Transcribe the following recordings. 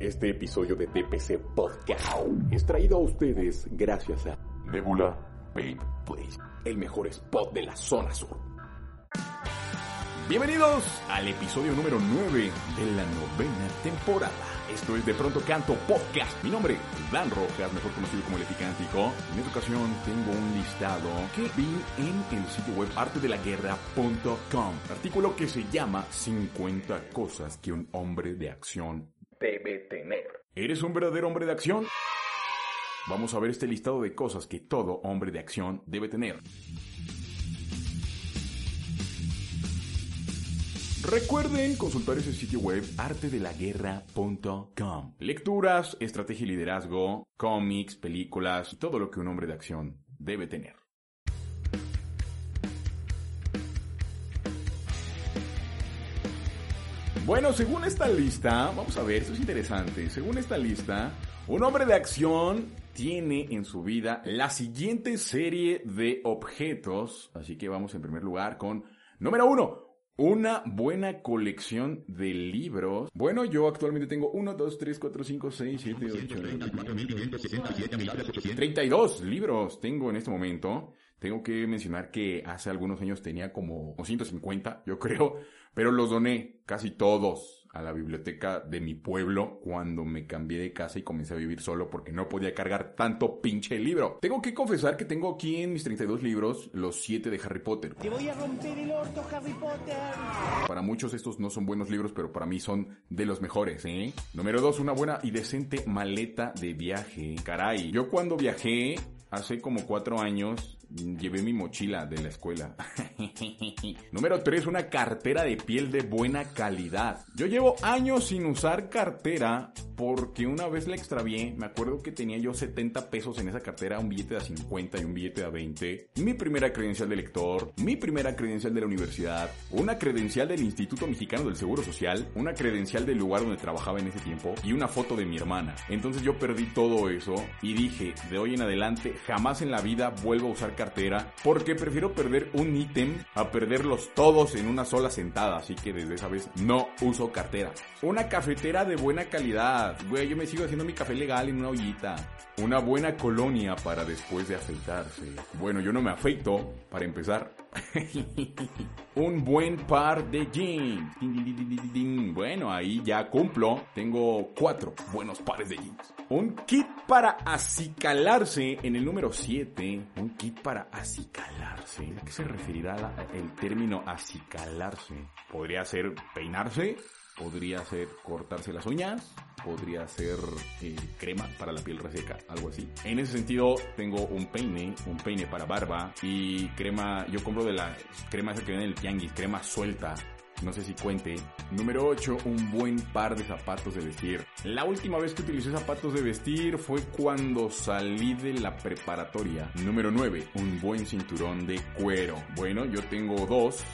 Este episodio de TPC Podcast es traído a ustedes gracias a Nebula Paint Place. el mejor spot de la zona sur. Bienvenidos al episodio número 9 de la novena temporada. Esto es De Pronto Canto Podcast. Mi nombre es Dan Rojas, mejor conocido como El Epicántico. En esta ocasión tengo un listado que vi en el sitio web artedelaguerra.com. Artículo que se llama 50 cosas que un hombre de acción debe tener. ¿Eres un verdadero hombre de acción? Vamos a ver este listado de cosas que todo hombre de acción debe tener. Recuerden consultar ese sitio web artedelaguerra.com. Lecturas, estrategia y liderazgo, cómics, películas todo lo que un hombre de acción debe tener. Bueno, según esta lista, vamos a ver, esto es interesante. Según esta lista, un hombre de acción tiene en su vida la siguiente serie de objetos. Así que vamos en primer lugar con número uno. Una buena colección de libros. Bueno, yo actualmente tengo 1, 2, 3, 4, 5, 6, 7, 8, 32 libros tengo en este momento. Tengo que mencionar que hace algunos años tenía como 150, yo creo, pero los doné casi todos a la biblioteca de mi pueblo cuando me cambié de casa y comencé a vivir solo porque no podía cargar tanto pinche libro. Tengo que confesar que tengo aquí en mis 32 libros los 7 de Harry Potter. Te voy a romper el orto, Harry Potter. Para muchos estos no son buenos libros, pero para mí son de los mejores, ¿eh? Número 2, una buena y decente maleta de viaje. Caray, yo cuando viajé hace como 4 años llevé mi mochila de la escuela. Número 3, una cartera de piel de buena calidad. Yo llevo años sin usar cartera porque una vez la extravié. Me acuerdo que tenía yo 70 pesos en esa cartera, un billete de 50 y un billete de 20. Mi primera credencial de lector, mi primera credencial de la universidad, una credencial del Instituto Mexicano del Seguro Social, una credencial del lugar donde trabajaba en ese tiempo y una foto de mi hermana. Entonces yo perdí todo eso y dije, de hoy en adelante jamás en la vida vuelvo a usar cartera porque prefiero perder un ítem a perderlos todos en una sola sentada. Así que desde esa vez no uso cartera. Una cafetera de buena calidad. Güey, yo me sigo haciendo mi café legal en una ollita. Una buena colonia para después de afeitarse. Bueno, yo no me afeito para empezar. un buen par de jeans. Bueno, ahí ya cumplo. Tengo cuatro buenos pares de jeans. Un kit para acicalarse en el número 7. Un kit para acicalarse. ¿A qué se referirá el término acicalarse? ¿Podría ser peinarse? Podría ser cortarse las uñas, podría ser eh, crema para la piel reseca, algo así. En ese sentido, tengo un peine, un peine para barba y crema, yo compro de la crema esa que viene en el tianguis, crema suelta. No sé si cuente. Número 8, un buen par de zapatos de vestir. La última vez que utilicé zapatos de vestir fue cuando salí de la preparatoria. Número 9, un buen cinturón de cuero. Bueno, yo tengo dos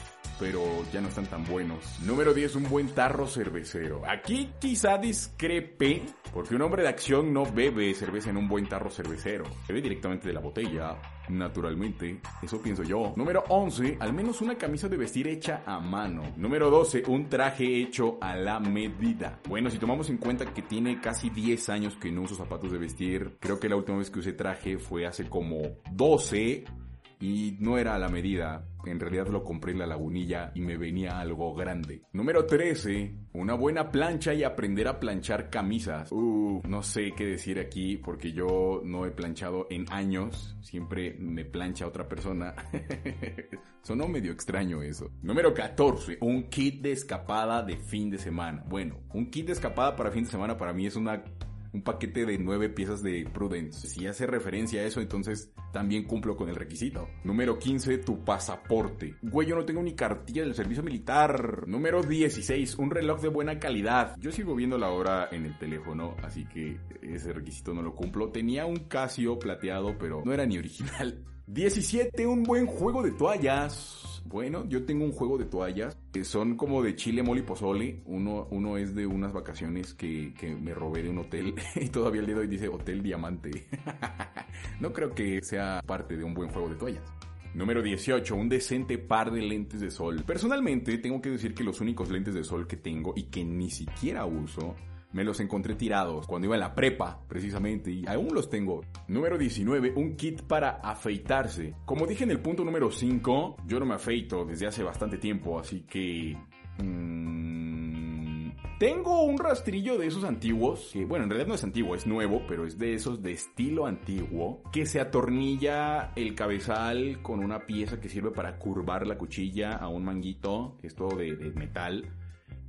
pero ya no están tan buenos. Número 10, un buen tarro cervecero. Aquí quizá discrepe, porque un hombre de acción no bebe cerveza en un buen tarro cervecero. Bebe directamente de la botella, naturalmente. Eso pienso yo. Número 11, al menos una camisa de vestir hecha a mano. Número 12, un traje hecho a la medida. Bueno, si tomamos en cuenta que tiene casi 10 años que no uso zapatos de vestir, creo que la última vez que usé traje fue hace como 12 y no era a la medida. En realidad lo compré en la lagunilla y me venía algo grande. Número 13. Una buena plancha y aprender a planchar camisas. Uh, no sé qué decir aquí porque yo no he planchado en años. Siempre me plancha otra persona. Sonó medio extraño eso. Número 14. Un kit de escapada de fin de semana. Bueno, un kit de escapada para fin de semana para mí es una un paquete de nueve piezas de Prudence. Si hace referencia a eso, entonces también cumplo con el requisito. Número 15, tu pasaporte. Güey, yo no tengo ni cartilla del servicio militar. Número 16, un reloj de buena calidad. Yo sigo viendo la hora en el teléfono, así que ese requisito no lo cumplo. Tenía un Casio plateado, pero no era ni original. 17, un buen juego de toallas. Bueno, yo tengo un juego de toallas que son como de chile, mole pozole. Uno, uno es de unas vacaciones que, que me robé de un hotel y todavía el de hoy dice Hotel Diamante. no creo que sea parte de un buen juego de toallas. Número 18, un decente par de lentes de sol. Personalmente tengo que decir que los únicos lentes de sol que tengo y que ni siquiera uso Me los encontré tirados cuando iba en la prepa, precisamente, y aún los tengo. Número 19, un kit para afeitarse. Como dije en el punto número 5, yo no me afeito desde hace bastante tiempo, así que... mmm, tengo un rastrillo de esos antiguos, que bueno, en realidad no es antiguo, es nuevo, pero es de esos de estilo antiguo, que se atornilla el cabezal con una pieza que sirve para curvar la cuchilla a un manguito, que es todo de, de metal,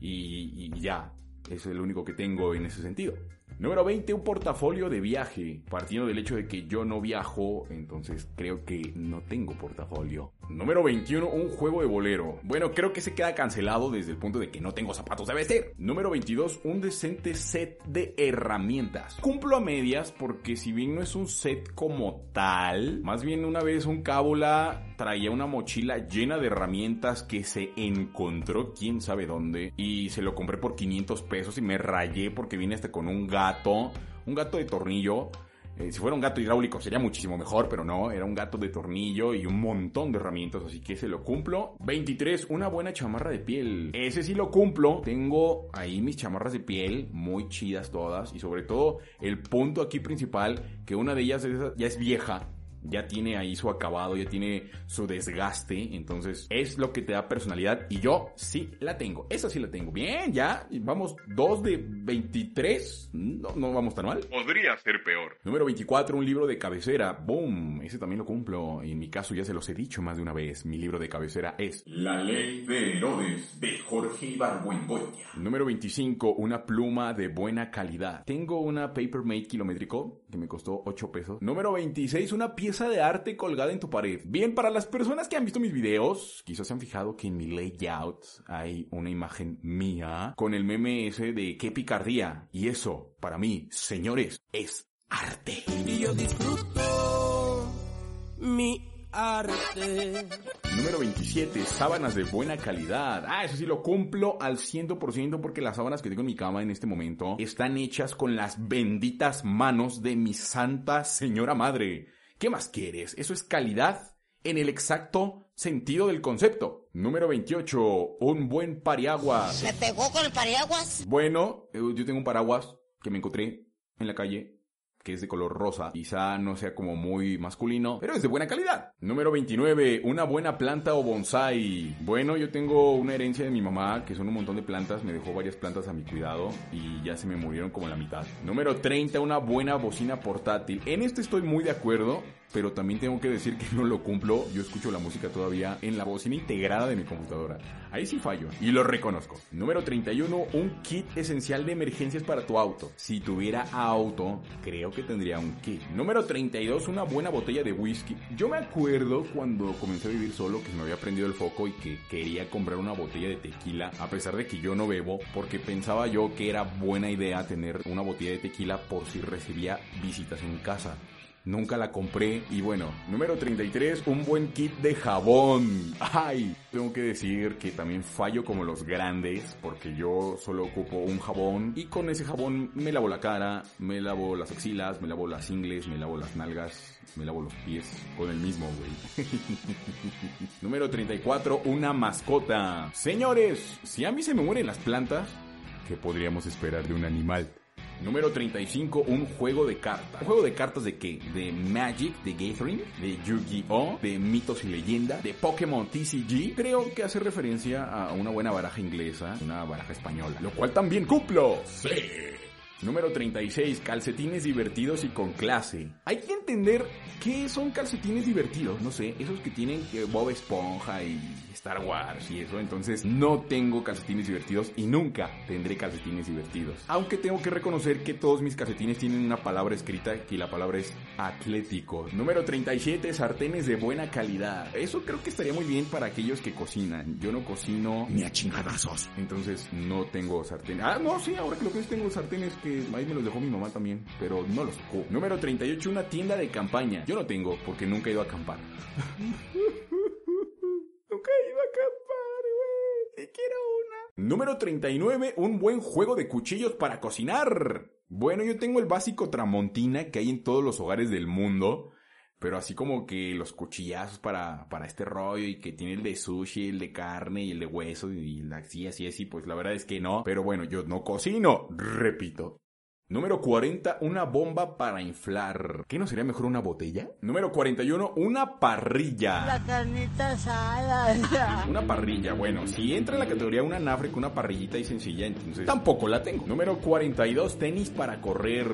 y, y ya, es el único que tengo en ese sentido. Número 20, un portafolio de viaje. Partiendo del hecho de que yo no viajo, entonces creo que no tengo portafolio. Número 21, un juego de bolero. Bueno, creo que se queda cancelado desde el punto de que no tengo zapatos de vestir. Número 22, un decente set de herramientas. Cumplo a medias porque si bien no es un set como tal, más bien una vez un cábula traía una mochila llena de herramientas que se encontró quién sabe dónde y se lo compré por 500 pesos y me rayé porque vine hasta con un gato, un gato de tornillo eh, si fuera un gato hidráulico sería muchísimo mejor, pero no, era un gato de tornillo y un montón de herramientas, así que se lo cumplo. 23, una buena chamarra de piel. Ese sí lo cumplo. Tengo ahí mis chamarras de piel, muy chidas todas, y sobre todo el punto aquí principal, que una de ellas ya es vieja, ya tiene ahí su acabado, ya tiene su desgaste, entonces es lo que te da personalidad y yo sí la tengo, esa sí la tengo. Bien, ya, vamos 2 de 23, no, no vamos tan mal. Podría ser peor. Número 24, un libro de cabecera, boom, ese también lo cumplo, y en mi caso ya se los he dicho más de una vez, mi libro de cabecera es La ley de Herodes de Jorge Ibargüengoya. Número 25, una pluma de buena calidad. Tengo una Papermate kilométrico que me costó 8 pesos. Número 26, una pieza de arte colgada en tu pared. Bien, para las personas que han visto mis videos, quizás se han fijado que en mi layout hay una imagen mía con el meme ese de qué picardía. Y eso, para mí, señores, es arte. Mi arte. Número 27, sábanas de buena calidad. Ah, eso sí lo cumplo al 100% porque las sábanas que tengo en mi cama en este momento están hechas con las benditas manos de mi santa señora madre. ¿Qué más quieres? Eso es calidad en el exacto sentido del concepto. Número 28, un buen pariaguas. ¿Me pegó con el paraguas? Bueno, eh, yo tengo un paraguas que me encontré en la calle que es de color rosa. Quizá no sea como muy masculino, pero es de buena calidad. Número 29, una buena planta o bonsai. Bueno, yo tengo una herencia de mi mamá, que son un montón de plantas, me dejó varias plantas a mi cuidado y ya se me murieron como la mitad. Número 30, una buena bocina portátil. En este estoy muy de acuerdo, pero también tengo que decir que no lo cumplo. Yo escucho la música todavía en la bocina integrada de mi computadora. Ahí sí fallo y lo reconozco. Número 31, un kit esencial de emergencias para tu auto. Si tuviera auto, creo que tendría un kit. Número 32, una buena botella de whisky. Yo me acuerdo cuando comencé a vivir solo que me había prendido el foco y que quería comprar una botella de tequila, a pesar de que yo no bebo, porque pensaba yo que era buena idea tener una botella de tequila por si recibía visitas en casa. Nunca la compré y bueno, número 33, un buen kit de jabón. Ay, tengo que decir que también fallo como los grandes porque yo solo ocupo un jabón y con ese jabón me lavo la cara, me lavo las axilas, me lavo las ingles, me lavo las nalgas, me lavo los pies con el mismo, güey. número 34, una mascota. Señores, si a mí se me mueren las plantas, ¿qué podríamos esperar de un animal? Número 35, un juego de cartas. ¿Un juego de cartas de qué? De Magic, de Gathering, de Yu-Gi-Oh, de Mitos y Leyendas, de Pokémon TCG. Creo que hace referencia a una buena baraja inglesa, una baraja española, lo cual también cumplo. Sí. Número 36, calcetines divertidos y con clase. Hay que entender qué son calcetines divertidos, no sé, esos que tienen que Bob Esponja y Star Wars y eso, entonces no tengo calcetines divertidos y nunca tendré calcetines divertidos. Aunque tengo que reconocer que todos mis calcetines tienen una palabra escrita y la palabra es atlético. Número 37, sartenes de buena calidad. Eso creo que estaría muy bien para aquellos que cocinan. Yo no cocino ni a chingadazos, entonces no tengo sartenes. Ah, no, sí, ahora que lo pienso tengo sartenes que ahí me los dejó mi mamá también, pero no los ocupo. Número 38, una tienda de campaña. Yo no tengo porque nunca he ido a acampar. nunca he ido a acampar, güey. Quiero una. Número 39, un buen juego de cuchillos para cocinar. Bueno, yo tengo el básico Tramontina que hay en todos los hogares del mundo. Pero así como que los cuchillazos para, para este rollo y que tiene el de sushi, el de carne y el de hueso y así, así, así, pues la verdad es que no. Pero bueno, yo no cocino, repito. Número 40, una bomba para inflar. ¿Qué no sería mejor una botella? Número 41, una parrilla. La carnita asada. Una parrilla, bueno, si entra en la categoría una nafre con una parrillita y sencilla, entonces tampoco la tengo. Número 42, tenis para correr.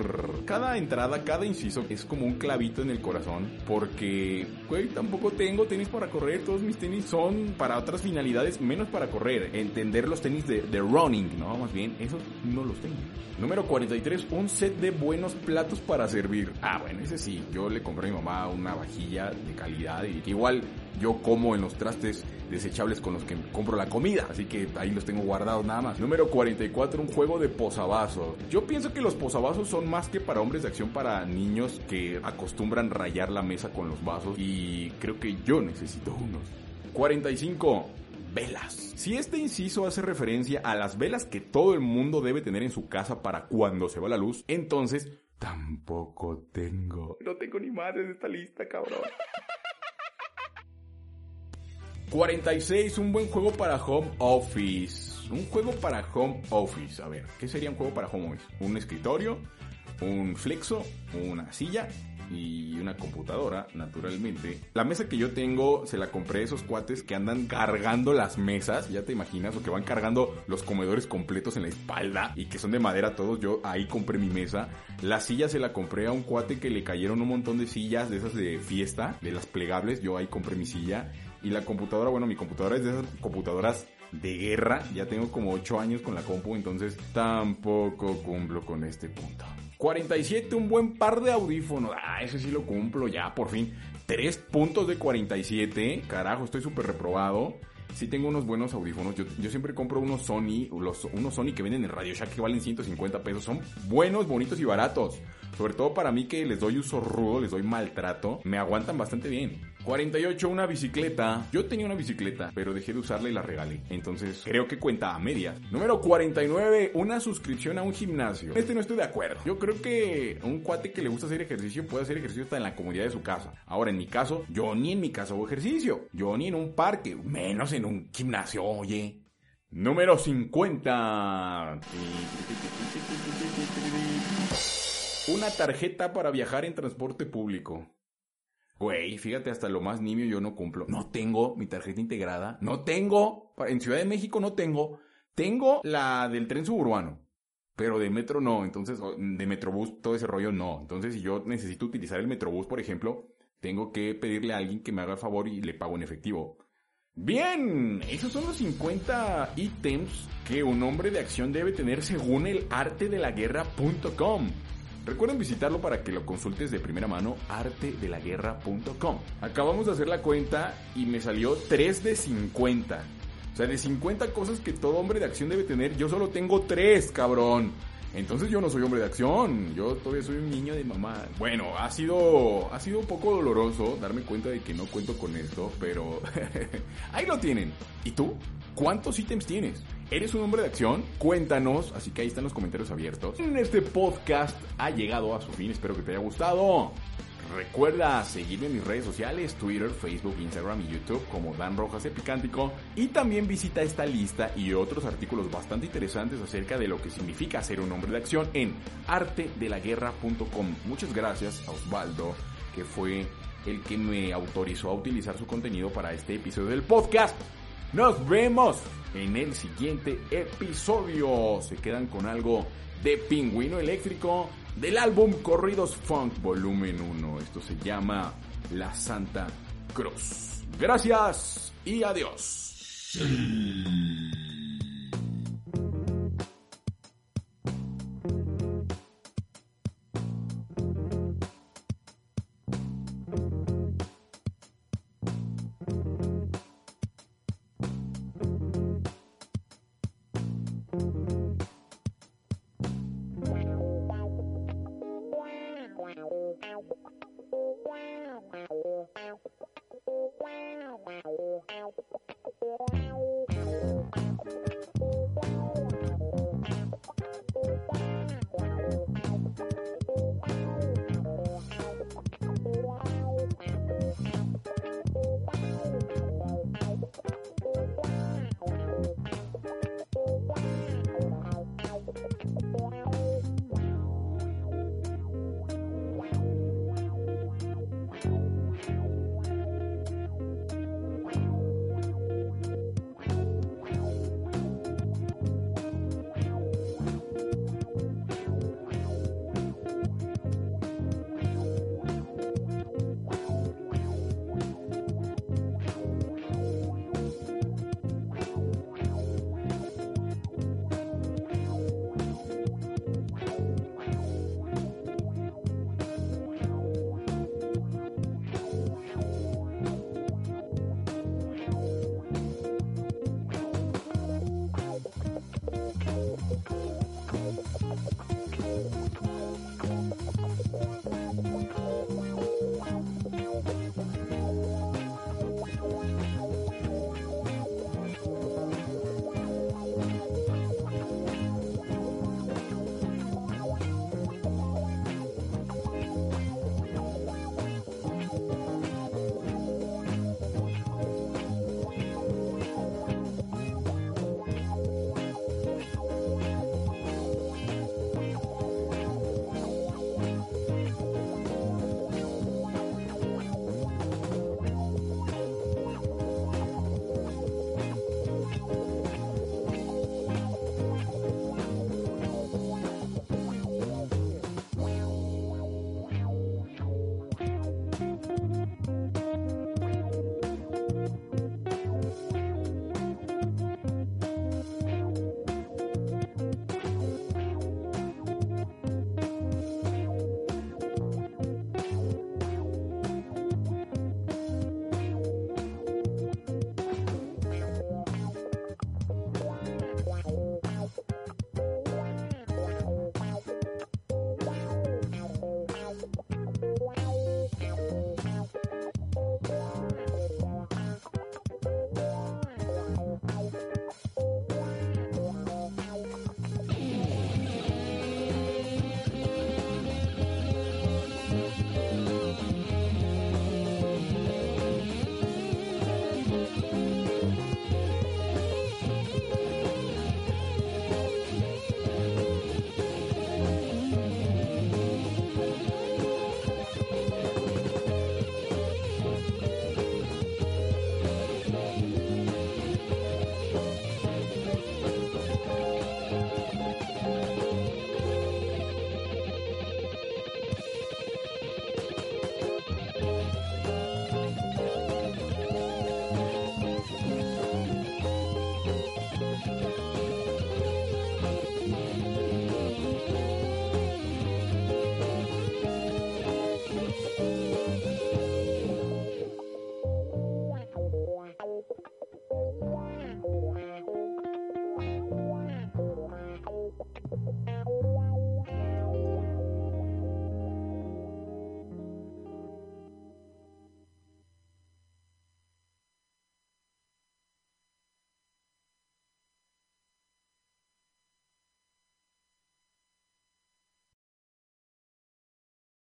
Cada entrada, cada inciso es como un clavito en el corazón, porque, güey, tampoco tengo tenis para correr. Todos mis tenis son para otras finalidades, menos para correr. Entender los tenis de, de running, ¿no? Más bien, esos no los tengo. Número 43, un set de buenos platos para servir. Ah, bueno, ese sí, yo le compré a mi mamá una vajilla de calidad y igual yo como en los trastes desechables con los que compro la comida, así que ahí los tengo guardados nada más. Número 44, un juego de posavasos. Yo pienso que los posavasos son más que para hombres de acción para niños que acostumbran rayar la mesa con los vasos y creo que yo necesito unos. 45 velas. Si este inciso hace referencia a las velas que todo el mundo debe tener en su casa para cuando se va la luz, entonces tampoco tengo. No tengo ni madres de esta lista, cabrón. 46, un buen juego para home office. Un juego para home office. A ver, ¿qué sería un juego para home office? Un escritorio, un flexo, una silla y una computadora, naturalmente. La mesa que yo tengo se la compré a esos cuates que andan cargando las mesas, ya te imaginas, o que van cargando los comedores completos en la espalda y que son de madera todos. Yo ahí compré mi mesa. La silla se la compré a un cuate que le cayeron un montón de sillas de esas de fiesta, de las plegables. Yo ahí compré mi silla. Y la computadora, bueno, mi computadora es de esas computadoras de guerra. Ya tengo como 8 años con la compu, entonces tampoco cumplo con este punto. 47, un buen par de audífonos. Ah, ese sí lo cumplo ya, por fin. 3 puntos de 47. Carajo, estoy súper reprobado. Sí tengo unos buenos audífonos. Yo, yo, siempre compro unos Sony, unos Sony que venden en Radio Shack que valen 150 pesos. Son buenos, bonitos y baratos. Sobre todo para mí que les doy uso rudo, les doy maltrato. Me aguantan bastante bien. 48, una bicicleta. Yo tenía una bicicleta, pero dejé de usarla y la regalé. Entonces, creo que cuenta a medias. Número 49, una suscripción a un gimnasio. Este no estoy de acuerdo. Yo creo que un cuate que le gusta hacer ejercicio puede hacer ejercicio hasta en la comodidad de su casa. Ahora, en mi caso, yo ni en mi casa hago ejercicio. Yo ni en un parque, menos en un gimnasio, oye. Número 50. Una tarjeta para viajar en transporte público. Güey, fíjate, hasta lo más nimio yo no cumplo. No tengo mi tarjeta integrada. No tengo. En Ciudad de México no tengo. Tengo la del tren suburbano. Pero de metro no. Entonces, de Metrobús, todo ese rollo no. Entonces, si yo necesito utilizar el Metrobús, por ejemplo, tengo que pedirle a alguien que me haga el favor y le pago en efectivo. Bien, esos son los 50 ítems que un hombre de acción debe tener según el arte de la guerra.com. Recuerden visitarlo para que lo consultes de primera mano, artedelaguerra.com. Acabamos de hacer la cuenta y me salió 3 de 50. O sea, de 50 cosas que todo hombre de acción debe tener, yo solo tengo 3, cabrón. Entonces yo no soy hombre de acción, yo todavía soy un niño de mamá. Bueno, ha sido, ha sido un poco doloroso darme cuenta de que no cuento con esto, pero ahí lo tienen. ¿Y tú? ¿Cuántos ítems tienes? ¿Eres un hombre de acción? Cuéntanos, así que ahí están los comentarios abiertos. Este podcast ha llegado a su fin, espero que te haya gustado. Recuerda seguirme en mis redes sociales, Twitter, Facebook, Instagram y YouTube como Dan Rojas Epicántico. Y también visita esta lista y otros artículos bastante interesantes acerca de lo que significa ser un hombre de acción en artedelaguerra.com. Muchas gracias a Osvaldo, que fue el que me autorizó a utilizar su contenido para este episodio del podcast. Nos vemos en el siguiente episodio. Se quedan con algo de Pingüino Eléctrico del álbum Corridos Funk Volumen 1. Esto se llama La Santa Cruz. Gracias y adiós.